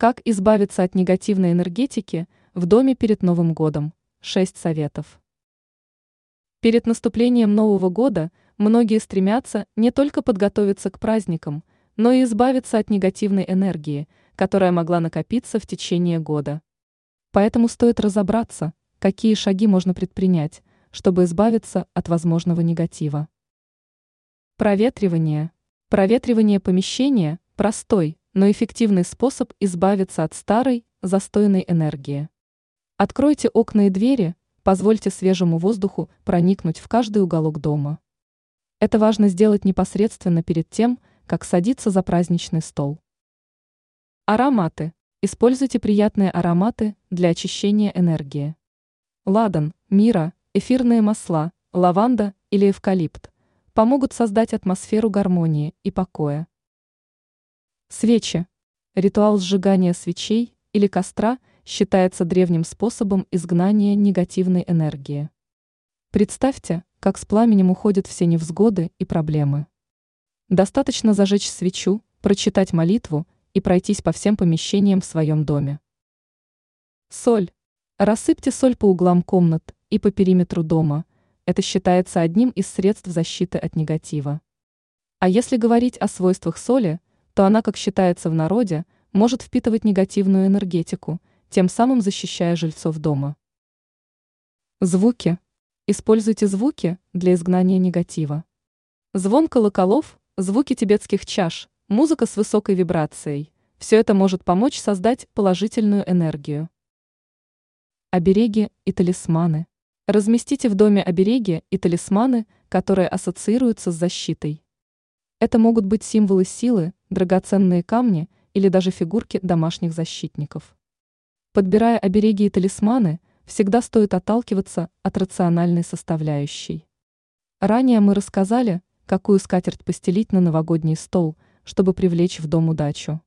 Как избавиться от негативной энергетики в доме перед Новым годом? 6 советов. Перед наступлением Нового года многие стремятся не только подготовиться к праздникам, но и избавиться от негативной энергии, которая могла накопиться в течение года. Поэтому стоит разобраться, какие шаги можно предпринять, чтобы избавиться от возможного негатива. Проветривание. Проветривание помещения – простой, но эффективный способ избавиться от старой, застойной энергии. Откройте окна и двери, позвольте свежему воздуху проникнуть в каждый уголок дома. Это важно сделать непосредственно перед тем, как садиться за праздничный стол. Ароматы. Используйте приятные ароматы для очищения энергии. Ладан, мира, эфирные масла, лаванда или эвкалипт помогут создать атмосферу гармонии и покоя. Свечи. Ритуал сжигания свечей или костра считается древним способом изгнания негативной энергии. Представьте, как с пламенем уходят все невзгоды и проблемы. Достаточно зажечь свечу, прочитать молитву и пройтись по всем помещениям в своем доме. Соль. Рассыпьте соль по углам комнат и по периметру дома. Это считается одним из средств защиты от негатива. А если говорить о свойствах соли – то она, как считается в народе, может впитывать негативную энергетику, тем самым защищая жильцов дома. Звуки. Используйте звуки для изгнания негатива. Звон колоколов, звуки тибетских чаш, музыка с высокой вибрацией – все это может помочь создать положительную энергию. Обереги и талисманы. Разместите в доме обереги и талисманы, которые ассоциируются с защитой. Это могут быть символы силы, драгоценные камни или даже фигурки домашних защитников. Подбирая обереги и талисманы, всегда стоит отталкиваться от рациональной составляющей. Ранее мы рассказали, какую скатерть постелить на новогодний стол, чтобы привлечь в дом удачу.